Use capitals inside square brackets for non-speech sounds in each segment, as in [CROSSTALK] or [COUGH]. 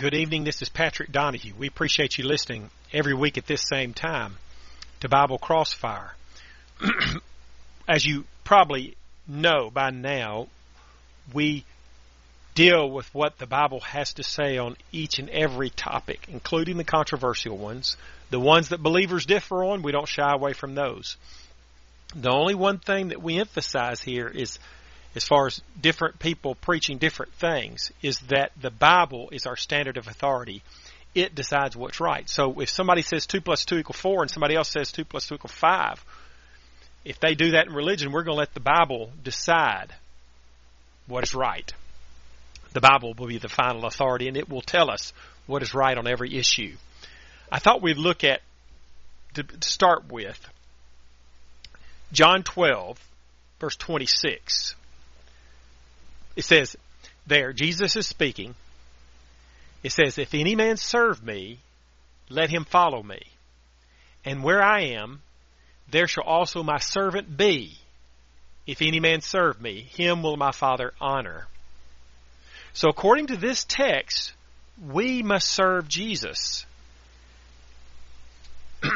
Good evening. This is Patrick Donahue. We appreciate you listening every week at this same time to Bible Crossfire. [CLEARS THROAT] As you probably know by now, we deal with what the Bible has to say on each and every topic, including the controversial ones. The ones that believers differ on, we don't shy away from those. The only one thing that we emphasize here is as far as different people preaching different things is that the Bible is our standard of authority. It decides what's right. So if somebody says 2 plus 2 equal 4 and somebody else says 2 plus 2 equal 5, if they do that in religion, we're going to let the Bible decide what is right. The Bible will be the final authority and it will tell us what is right on every issue. I thought we'd look at, to start with, John 12, verse 26. It says there, Jesus is speaking. It says, If any man serve me, let him follow me. And where I am, there shall also my servant be. If any man serve me, him will my Father honor. So according to this text, we must serve Jesus. [CLEARS THROAT]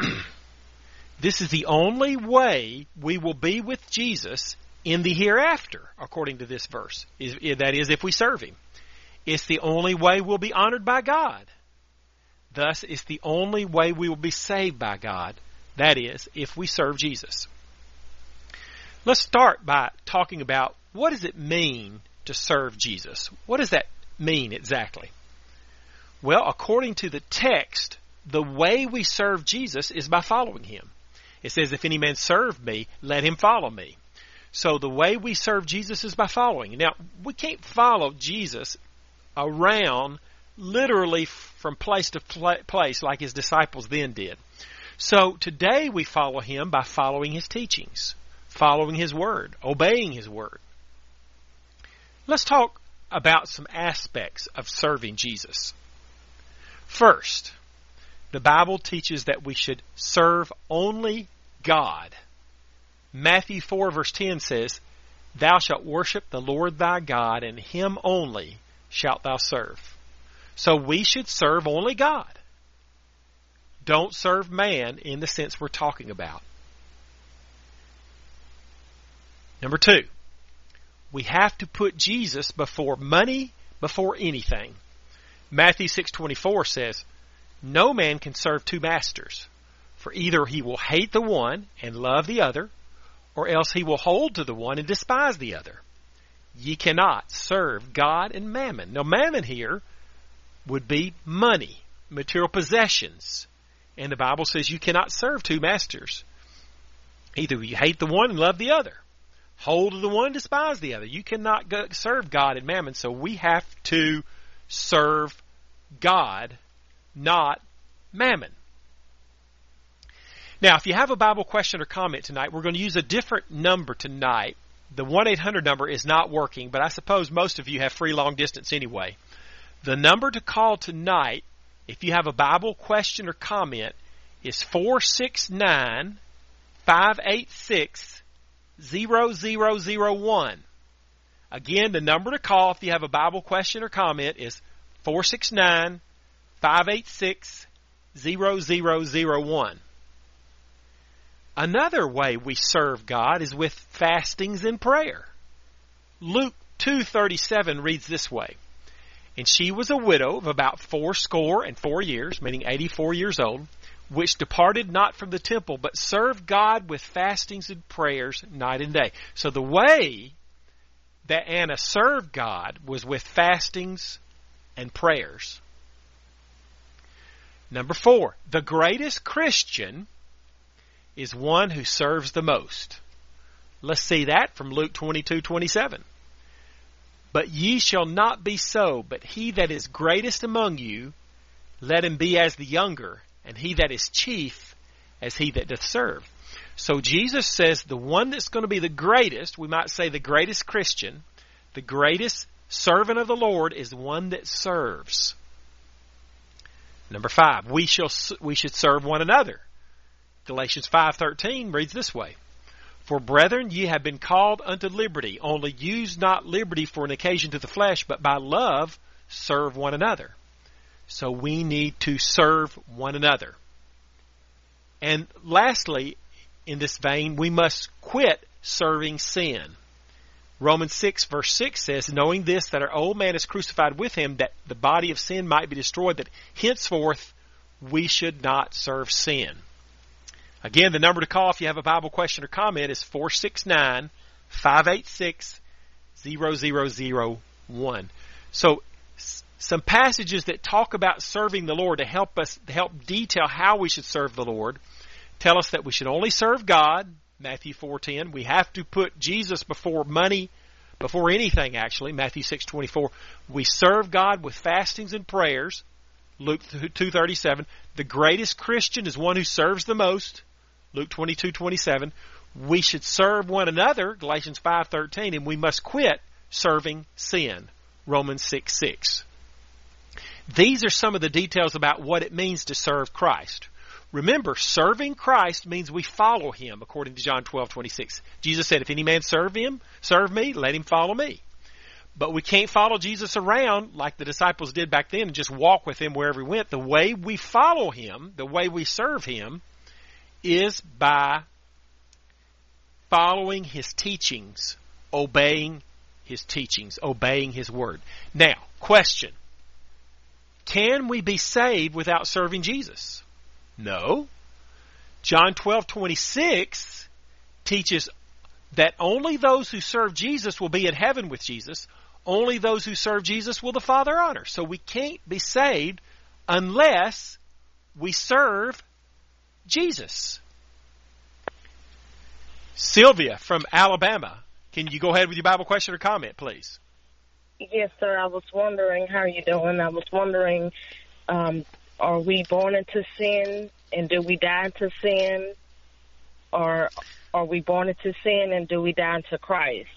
this is the only way we will be with Jesus in the hereafter, according to this verse. That is, if we serve Him. It's the only way we'll be honored by God. Thus, it's the only way we will be saved by God. That is, if we serve Jesus. Let's start by talking about what does it mean to serve Jesus? What does that mean exactly? Well, according to the text, the way we serve Jesus is by following Him. It says, if any man serve me, let him follow me. So the way we serve Jesus is by following. Now, we can't follow Jesus around literally from place to place like his disciples then did. So today we follow him by following his teachings, following his word, obeying his word. Let's talk about some aspects of serving Jesus. First, the Bible teaches that we should serve only God Matthew 4 verse 10 says, Thou shalt worship the Lord thy God, and him only shalt thou serve. So we should serve only God. Don't serve man in the sense we're talking about. Number two, we have to put Jesus before money, before anything. Matthew 6:24 says, "No man can serve two masters, for either he will hate the one and love the other, or else he will hold to the one and despise the other. Ye cannot serve God and mammon. Now, mammon here would be money, material possessions. And the Bible says you cannot serve two masters. Either you hate the one and love the other, hold to the one, despise the other. You cannot go, serve God and mammon, so we have to serve God, not mammon. Now, if you have a Bible question or comment tonight, we're going to use a different number tonight. The 1 800 number is not working, but I suppose most of you have free long distance anyway. The number to call tonight, if you have a Bible question or comment, is 469 586 0001. Again, the number to call if you have a Bible question or comment is 469 586 0001. Another way we serve God is with fastings and prayer. Luke 2:37 reads this way. And she was a widow of about fourscore and four years, meaning 84 years old, which departed not from the temple, but served God with fastings and prayers night and day. So the way that Anna served God was with fastings and prayers. Number four, the greatest Christian is one who serves the most. Let's see that from Luke 22:27. But ye shall not be so, but he that is greatest among you, let him be as the younger, and he that is chief as he that doth serve. So Jesus says the one that's going to be the greatest, we might say the greatest Christian, the greatest servant of the Lord is one that serves. Number five, we shall we should serve one another. Galatians 5:13 reads this way: For brethren, ye have been called unto liberty, only use not liberty for an occasion to the flesh, but by love serve one another. So we need to serve one another. And lastly, in this vein, we must quit serving sin. Romans 6 verse 6 says, knowing this, that our old man is crucified with him, that the body of sin might be destroyed, that henceforth we should not serve sin. Again, the number to call if you have a Bible question or comment is 469 586 0001. So, some passages that talk about serving the Lord to help us, help detail how we should serve the Lord, tell us that we should only serve God, Matthew 4:10. We have to put Jesus before money, before anything actually, Matthew 6:24. We serve God with fastings and prayers, Luke 2:37. The greatest Christian is one who serves the most, Luke 22:27. We should serve one another, Galatians 5:13, and we must quit serving sin, Romans 6:6. These are some of the details about what it means to serve Christ. Remember, serving Christ means we follow him according to John 12:26. Jesus said, "If any man serve him, serve me, let him follow me." But we can't follow Jesus around like the disciples did back then and just walk with him wherever he went. The way we follow him, the way we serve him is by following his teachings, obeying his teachings, obeying his word. Now, question. Can we be saved without serving Jesus? No. John 12:26 teaches that only those who serve Jesus will be in heaven with Jesus. Only those who serve Jesus will the Father honor. So we can't be saved unless we serve Jesus. Sylvia from Alabama, can you go ahead with your Bible question or comment, please? Yes, sir. I was wondering how are you doing. I was wondering, um, are we born into sin and do we die into sin, or are we born into sin and do we die into Christ?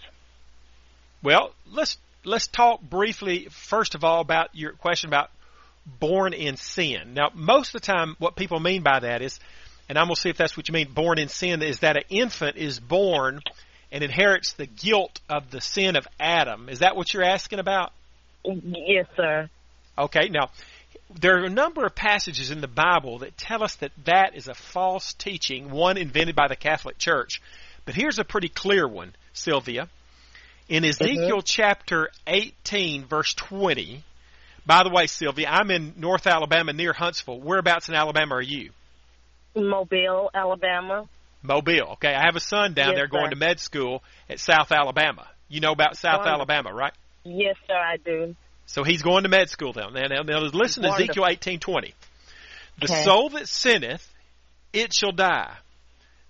Well, let's let's talk briefly first of all about your question about born in sin. Now, most of the time, what people mean by that is, and I'm going to see if that's what you mean, born in sin, is that an infant is born and inherits the guilt of the sin of Adam. Is that what you're asking about? Yes, sir. Okay, now, there are a number of passages in the Bible that tell us that that is a false teaching, one invented by the Catholic Church. But here's a pretty clear one, Sylvia. In Ezekiel mm-hmm. chapter 18, verse 20, by the way, Sylvia, I'm in North Alabama near Huntsville. Whereabouts in Alabama are you? Mobile, Alabama. Mobile. Okay, I have a son down yes, there going sir. to med school at South Alabama. You know about South Wonderful. Alabama, right? Yes, sir, I do. So he's going to med school down there. Now, now listen to Wonderful. Ezekiel eighteen twenty. The Okay. soul that sinneth, it shall die.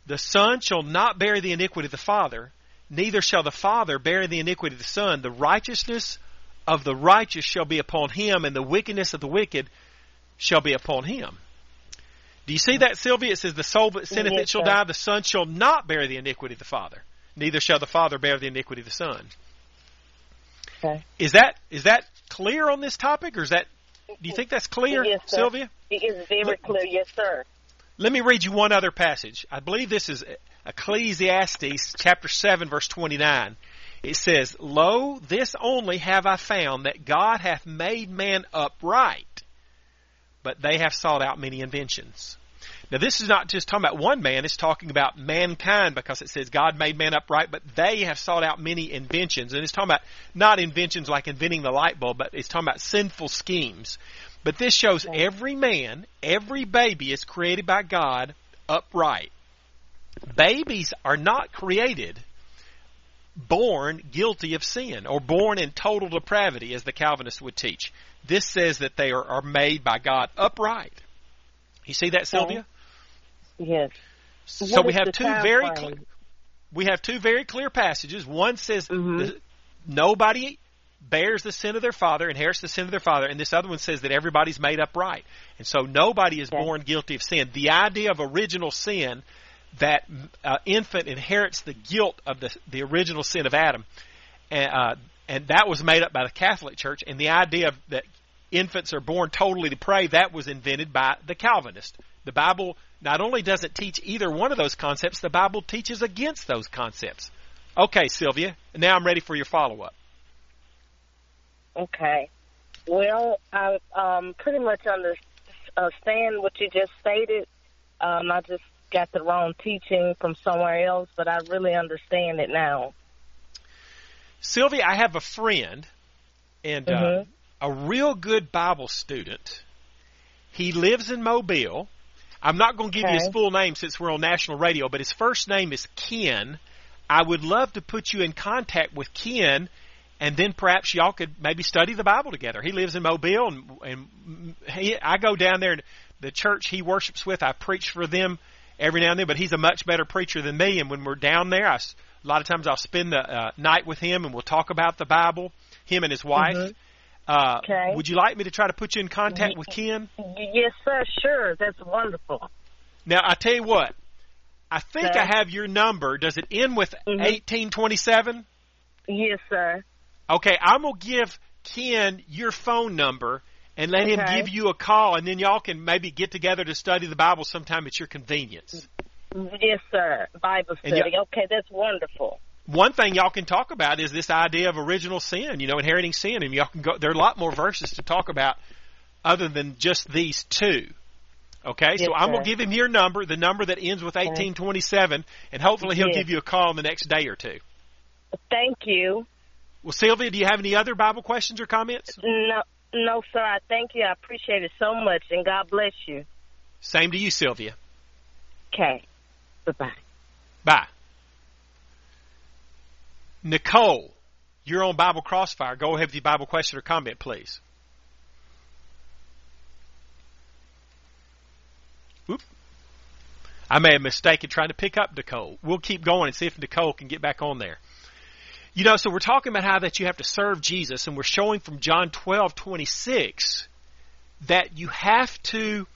The son shall not bear the iniquity of the father, neither shall the father bear the iniquity of the son. The righteousness of the righteous shall be upon him, and the wickedness of the wicked shall be upon him. Do you see that, Sylvia? It says, The soul that sinneth, Yes, it shall sir. die. The son shall not bear the iniquity of the father, neither shall the father bear the iniquity of the son. Okay. Is that is that clear on this topic, or is that? Do you think that's clear, Yes. Sylvia? It is very Look- clear, yes, sir. Let me read you one other passage. I believe this is Ecclesiastes chapter 7 verse 29. It says, Lo, this only have I found that God hath made man upright, but they have sought out many inventions. Now this is not just talking about one man, it's talking about mankind because it says God made man upright, but they have sought out many inventions. And it's talking about not inventions like inventing the light bulb, but it's talking about sinful schemes. But this shows every man, every baby is created by God upright. Babies are not created born guilty of sin or born in total depravity, as the Calvinists would teach. This says that they are, are made by God upright. You see that, Sylvia? Yes. So What we have two very cl- we have two very clear passages. One says Mhm. nobody bears the sin of their father, inherits the sin of their father, and this other one says that everybody's made upright. And so nobody is born guilty of sin. The idea of original sin that uh, infant inherits the guilt of the the original sin of Adam, and, uh, and that was made up by the Catholic Church. And the idea of that infants are born totally depraved that was invented by the Calvinist. The Bible not only doesn't teach either one of those concepts, the Bible teaches against those concepts. Okay, Sylvia, now I'm ready for your follow up. Okay. Well, I um, pretty much understand what you just stated. Um, I just got the wrong teaching from somewhere else, but I really understand it now. Sylvia, I have a friend and uh, mm-hmm. uh, a real good Bible student. He lives in Mobile. I'm not going to give okay. you his full name since we're on national radio, but his first name is Ken. I would love to put you in contact with Ken, and then perhaps y'all could maybe study the Bible together. He lives in Mobile, and, and he, I go down there. And the church he worships with, I preach for them every now and then. But he's a much better preacher than me, and when we're down there, I, a lot of times I'll spend the uh, night with him, and we'll talk about the Bible. Him and his wife. Mm-hmm. Uh, okay. Would you like me to try to put you in contact with Ken? Yes, sir. Sure. That's wonderful. Now I tell you what. I think okay. I have your number. Does it end with mm-hmm. eighteen twenty seven? Yes, sir. Okay, I'm gonna give Ken your phone number and let okay. him give you a call, and then y'all can maybe get together to study the Bible sometime at your convenience. Yes, sir. Bible study. okay, that's wonderful. One thing y'all can talk about is this idea of original sin, you know, inheriting sin, and y'all can go. There are a lot more verses to talk about other than just these two. Okay, yes, so I'm going to give him your number, the number that ends with 1827, and hopefully he'll yes. give you a call in the next day or two. Thank you. Well, Sylvia, do you have any other Bible questions or comments? No, no, sir. I thank you. I appreciate it so much, and God bless you. Same to you, Sylvia. Okay. Bye-bye. Bye. Nicole, you're on Bible Crossfire. Go ahead with your Bible question or comment, please. Oop. I may have mistaken trying to pick up Nicole. We'll keep going and see if Nicole can get back on there. You know, so we're talking about how that you have to serve Jesus, and we're showing from John twelve twenty six that you have to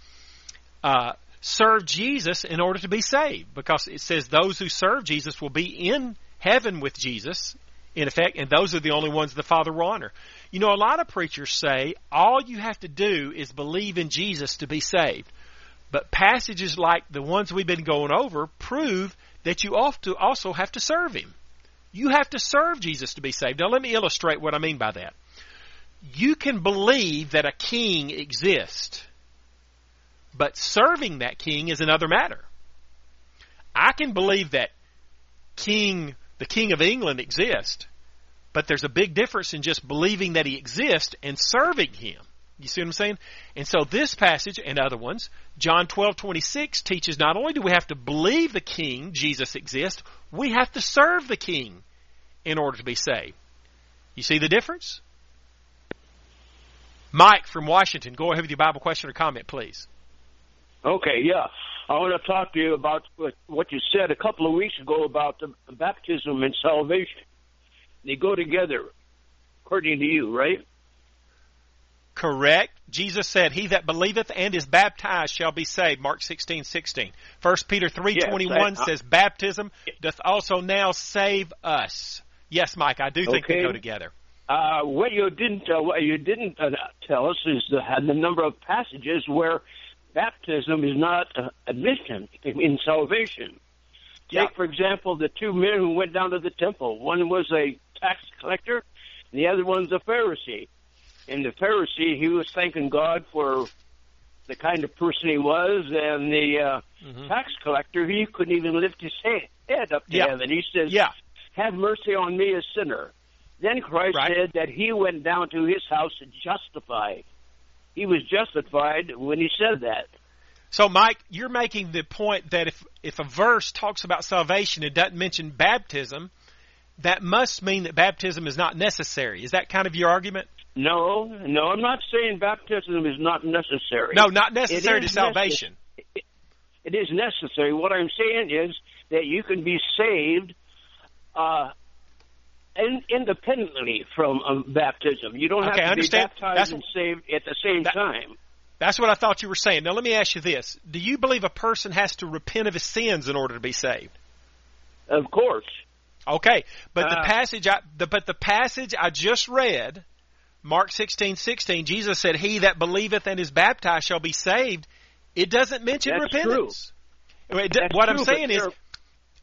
uh, serve Jesus in order to be saved, because it says those who serve Jesus will be in heaven with Jesus, in effect, and those are the only ones the Father will honor. You know, a lot of preachers say all you have to do is believe in Jesus to be saved. But passages like the ones we've been going over prove that you also have to serve Him. You have to serve Jesus to be saved. Now, let me illustrate what I mean by that. You can believe that a king exists, but serving that king is another matter. I can believe that King, the King of England exists, but there's a big difference in just believing that he exists and serving him. You see what I'm saying? And so this passage and other ones, John 12:26 teaches not only do we have to believe the king Jesus exists, we have to serve the king in order to be saved. You see the difference? Mike from Washington, go ahead with your Bible question or comment, please. Okay, yeah. I want to talk to you about what you said a couple of weeks ago about the baptism and salvation. They go together, according to you, right? Correct. Jesus said, He that believeth and is baptized shall be saved. Mark sixteen sixteen. First Peter three twenty one yes, says, Baptism doth also now save us. Yes, Mike, I do think okay. they go together. Uh, what you didn't uh, what you didn't uh, tell us is the, the number of passages where baptism is not uh, admission in salvation. Take, yeah. for example, the two men who went down to the temple. One was a tax collector, and the other one's a Pharisee. And the Pharisee, he was thanking God for the kind of person he was, and the uh, mm-hmm. tax collector, he couldn't even lift his head up to yeah. heaven. He says, yeah. "Have mercy on me, a sinner." Then Christ right. said that he went down to his house justified. He was justified when he said that. So, Mike, you're making the point that if if a verse talks about salvation, it doesn't mention baptism. That must mean that baptism is not necessary. Is that kind of your argument? No, no, I'm not saying baptism is not necessary. No, not necessary to salvation. Necess- it is necessary. What I'm saying is that you can be saved uh, in, independently from um, baptism. You don't okay, have to be baptized That's, and saved at the same that, time. That's what I thought you were saying. Now let me ask you this: Do you believe a person has to repent of his sins in order to be saved? Of course. Okay, but uh, the passage I, the, but the passage I just read Mark sixteen sixteen, Jesus said, He that believeth and is baptized shall be saved. It doesn't mention That's repentance. True. what true, I'm saying is,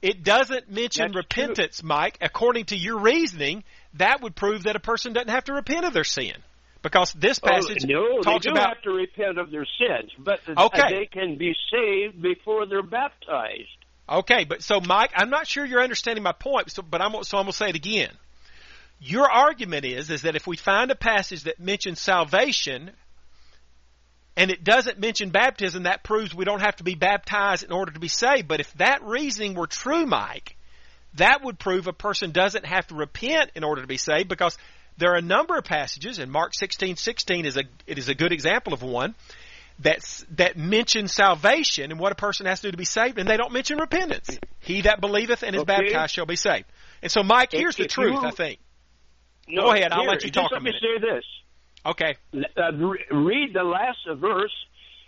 it doesn't mention repentance, true. Mike. According to your reasoning, that would prove that a person doesn't have to repent of their sin. Because this oh, passage oh, no, talks they do about have to repent of their sins, but Okay. they can be saved before they're baptized. Okay, but so Mike, I'm not sure you're understanding my point, so, but I'm so I'm gonna say it again. Your argument is is that if we find a passage that mentions salvation and it doesn't mention baptism, that proves we don't have to be baptized in order to be saved. But if that reasoning were true, Mike, that would prove a person doesn't have to repent in order to be saved because there are a number of passages, and Mark 16, 16 is a, it is a good example of one, that's, that mention salvation and what a person has to do to be saved, and they don't mention repentance. He that believeth and is Okay. baptized shall be saved. And so, Mike, here's the If truth, I think. No, Go ahead, I'll here, let you just talk a Let me say this. Okay. uh, read the last verse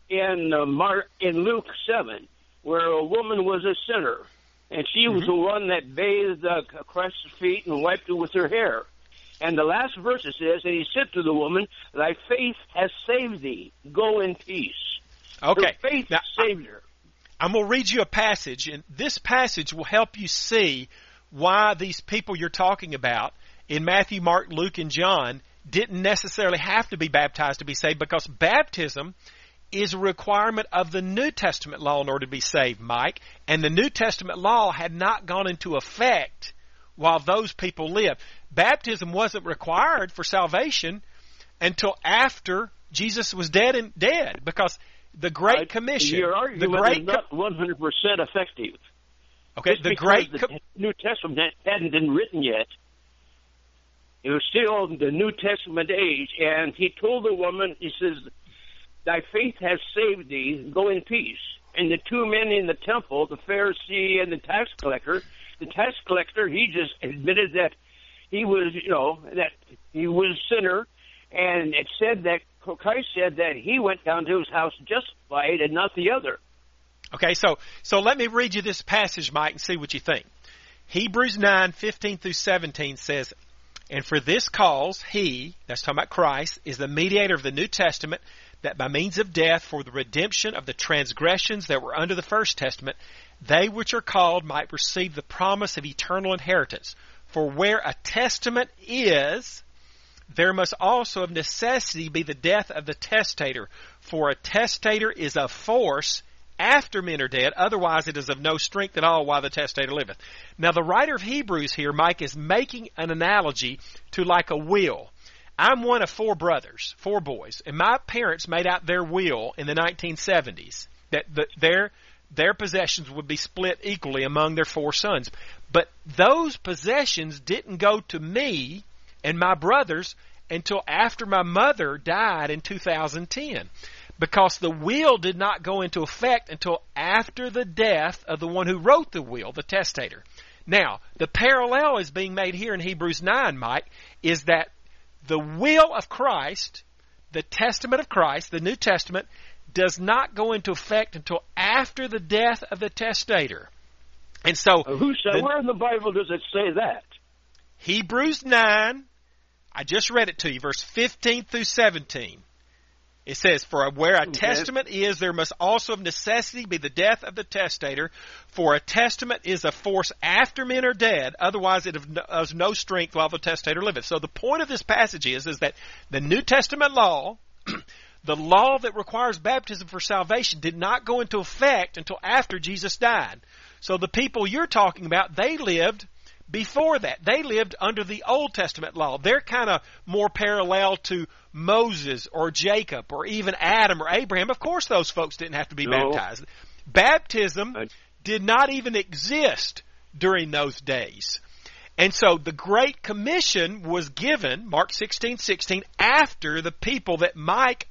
in uh, Mark in Luke seven, where a woman was a sinner, and she was Mm-hmm. the one that bathed uh, Christ's feet and wiped it with her hair. And the last verse it says, and he said to the woman, "Thy faith has saved thee. Go in peace." Okay. Her faith Now, saved her. I'm going to read you a passage, and this passage will help you see why these people you're talking about in Matthew, Mark, Luke, and John didn't necessarily have to be baptized to be saved because baptism is a requirement of the New Testament law in order to be saved, Mike. And the New Testament law had not gone into effect while those people lived. Baptism wasn't required for salvation until after Jesus was dead and dead because the Great Commission, Your the Great is not 100 percent effective. Okay, Just the great the New Testament hadn't been written yet. It was still the New Testament age, and he told the woman, he says, "Thy faith has saved thee. Go in peace." And the two men in the temple, the Pharisee and the tax collector, the tax collector, he just admitted that he was, you know, that he was a sinner, and it said that Christ said that he went down to his house justified and not the other. Okay, so so let me read you this passage, Mike, and see what you think. Hebrews nine fifteen through seventeen says, "And for this cause he, that's talking about Christ, is the mediator of the New Testament, that by means of death, for the redemption of the transgressions that were under the first testament, they which are called might receive the promise of eternal inheritance. For where a testament is, there must also of necessity be the death of the testator. For a testator is of force after men are dead, otherwise it is of no strength at all while the testator liveth. Now the writer of Hebrews here, Mike, is making an analogy to like a will. I'm one of four brothers, four boys, and my parents made out their will in the 1970s that the, their their possessions would be split equally among their four sons. But those possessions didn't go to me and my brothers until after my mother died in 2010 because the will did not go into effect until after the death of the one who wrote the will, the testator. Now, the parallel is being made here in Hebrews 9, Mike, is that the will of Christ, the testament of Christ, the New Testament, does not go into effect until after the death of the testator. And so, Who said? the- where in the Bible does it say that? Hebrews 9, I just read it to you, verse 15 through 17. It says, For where a testament is, there must also of necessity be the death of the testator. For a testament is a force after men are dead, otherwise it has no strength while the testator liveth. So the point of this passage is, is that the New Testament law, [CLEARS THROAT] the law that requires baptism for salvation, did not go into effect until after Jesus died. So the people you're talking about, they lived before that. They lived under the Old Testament law. They're kind of more parallel to Moses or Jacob or even Adam or Abraham. Of course, those folks didn't have to be No. baptized. Baptism did not even exist during those days. And so the Great Commission was given, Mark 16, 16, after the people that Mike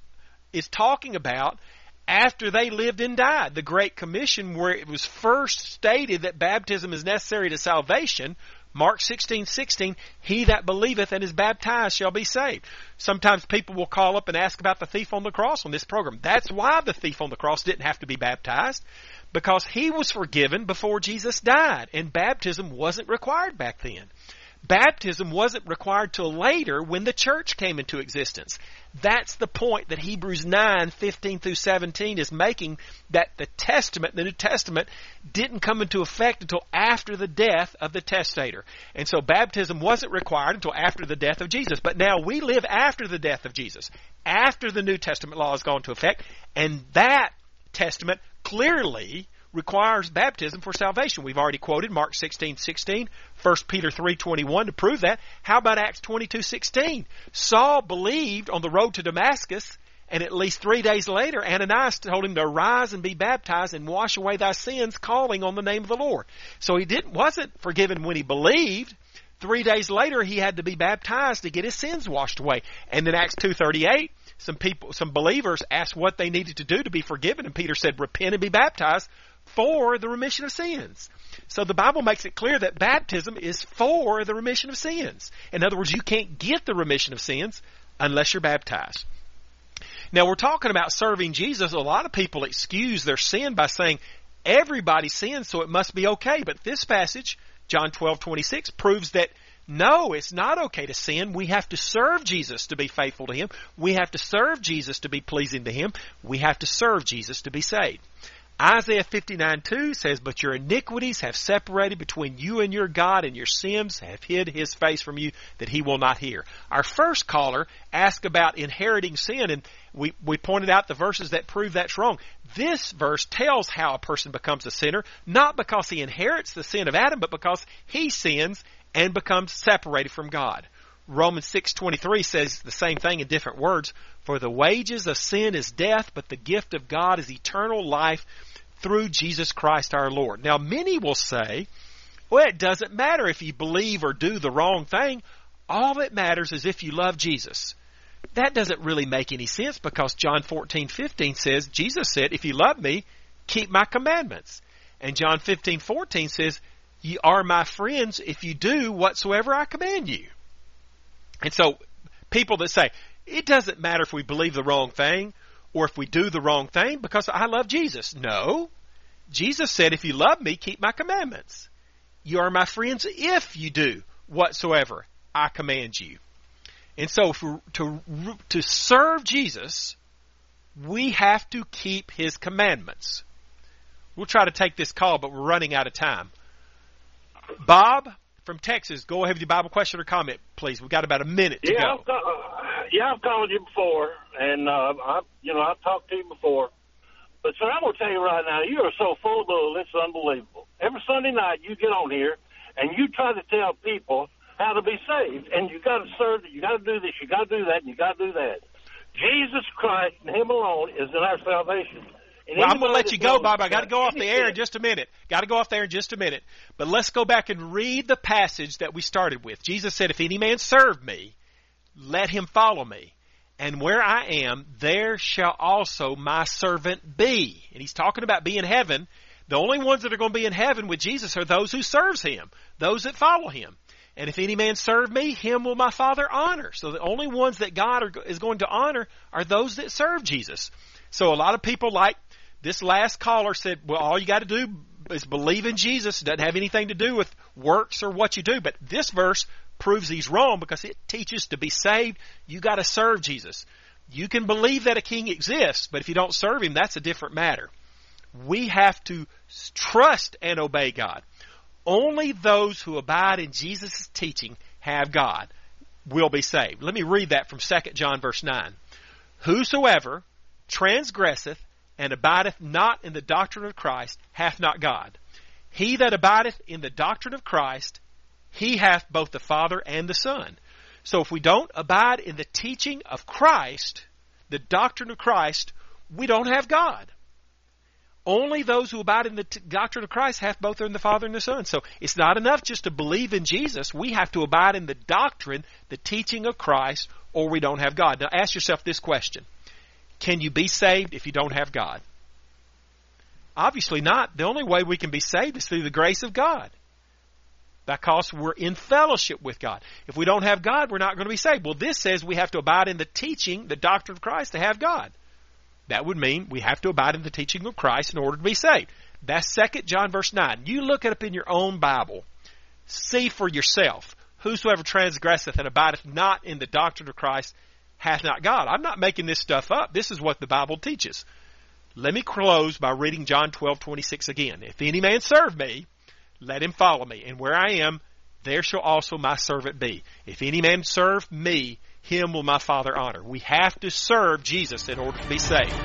is talking about after they lived and died. The Great Commission, where it was first stated that baptism is necessary to salvation, Mark 16, 16, he that believeth and is baptized shall be saved. Sometimes people will call up and ask about the thief on the cross on this program. That's why the thief on the cross didn't have to be baptized, because he was forgiven before Jesus died, and baptism wasn't required back then. Baptism wasn't required till later when the church came into existence. That's the point that Hebrews 9, 15 through 17 is making that the Testament, the New Testament, didn't come into effect until after the death of the testator. And so baptism wasn't required until after the death of Jesus. But now we live after the death of Jesus, after the New Testament law has gone into effect, and that testament clearly requires baptism for salvation. We've already quoted Mark 16, 16, 1 Peter 3, 21 to prove that. How about Acts 22, 16? Saul believed on the road to Damascus, and at least three days later, Ananias told him to arise and be baptized and wash away thy sins, calling on the name of the Lord. So he didn't, wasn't forgiven when he believed. Three days later, he had to be baptized to get his sins washed away. And then Acts 2.38, some people, some believers asked what they needed to do to be forgiven, and Peter said, repent and be baptized for the remission of sins. So the Bible makes it clear that baptism is for the remission of sins. In other words, you can't get the remission of sins unless you're baptized. Now we're talking about serving Jesus. A lot of people excuse their sin by saying everybody sins, so it must be okay. But this passage, John 12:26, proves that no, it's not okay to sin. We have to serve Jesus to be faithful to Him. We have to serve Jesus to be pleasing to Him. We have to serve Jesus to be saved. Isaiah 59 2 says, But your iniquities have separated between you and your God, and your sins have hid his face from you that he will not hear. Our first caller asked about inheriting sin, and we, we pointed out the verses that prove that's wrong. This verse tells how a person becomes a sinner, not because he inherits the sin of Adam, but because he sins and becomes separated from God. Romans 6:23 says the same thing in different words, for the wages of sin is death, but the gift of God is eternal life through Jesus Christ our Lord. Now many will say, well, it doesn't matter if you believe or do the wrong thing. All that matters is if you love Jesus. That doesn't really make any sense because John 14:15 says, Jesus said, if you love me, keep my commandments. And John 15:14 says, "You are my friends if you do whatsoever I command you." And so people that say, it doesn't matter if we believe the wrong thing or if we do the wrong thing because I love Jesus. No. Jesus said, if you love me, keep my commandments. You are my friends if you do whatsoever I command you. And so for, to, to serve Jesus, we have to keep his commandments. We'll try to take this call, but we're running out of time. Bob from Texas, go ahead with your Bible question or comment, please. We've got about a minute to yeah, go. I've, yeah, I've called you before, and uh, I, you know, I've talked to you before. But sir, I'm gonna tell you right now, you are so full of bull. It's unbelievable. Every Sunday night, you get on here and you try to tell people how to be saved, and you got to serve. You got to do this. You got to do that, and you got to do that. Jesus Christ and Him alone is in our salvation. Well, I'm going to let you go, Bob. I got to go off the air in just a minute. Got to go off there in just a minute. But let's go back and read the passage that we started with. Jesus said, If any man serve me, let him follow me. And where I am, there shall also my servant be. And he's talking about being in heaven. The only ones that are going to be in heaven with Jesus are those who serves him, those that follow him. And if any man serve me, him will my Father honor. So the only ones that God are, is going to honor are those that serve Jesus. So a lot of people like this last caller said, well, all you got to do is believe in Jesus. It doesn't have anything to do with works or what you do. But this verse proves he's wrong because it teaches to be saved, you got to serve Jesus. You can believe that a king exists, but if you don't serve him, that's a different matter. We have to trust and obey God. Only those who abide in Jesus' teaching have God will be saved. Let me read that from 2 John verse 9. Whosoever transgresseth and abideth not in the doctrine of Christ hath not God. He that abideth in the doctrine of Christ, he hath both the Father and the Son. So if we don't abide in the teaching of Christ, the doctrine of Christ, we don't have God. Only those who abide in the t- doctrine of Christ have both in the Father and the Son. So it's not enough just to believe in Jesus. We have to abide in the doctrine, the teaching of Christ, or we don't have God. Now ask yourself this question. Can you be saved if you don't have God? Obviously not. The only way we can be saved is through the grace of God. Because we're in fellowship with God. If we don't have God, we're not going to be saved. Well, this says we have to abide in the teaching, the doctrine of Christ to have God. That would mean we have to abide in the teaching of Christ in order to be saved. That's 2 John verse 9. You look it up in your own Bible. See for yourself. whosoever transgresseth and abideth not in the doctrine of Christ hath not God. I'm not making this stuff up. This is what the Bible teaches. Let me close by reading John 12:26 again. If any man serve me, let him follow me, and where I am, there shall also my servant be. If any man serve me, him will my Father honor. We have to serve Jesus in order to be saved.